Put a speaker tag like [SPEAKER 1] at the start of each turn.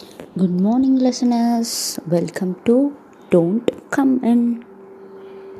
[SPEAKER 1] Good morning, listeners. Welcome to Don't Come In.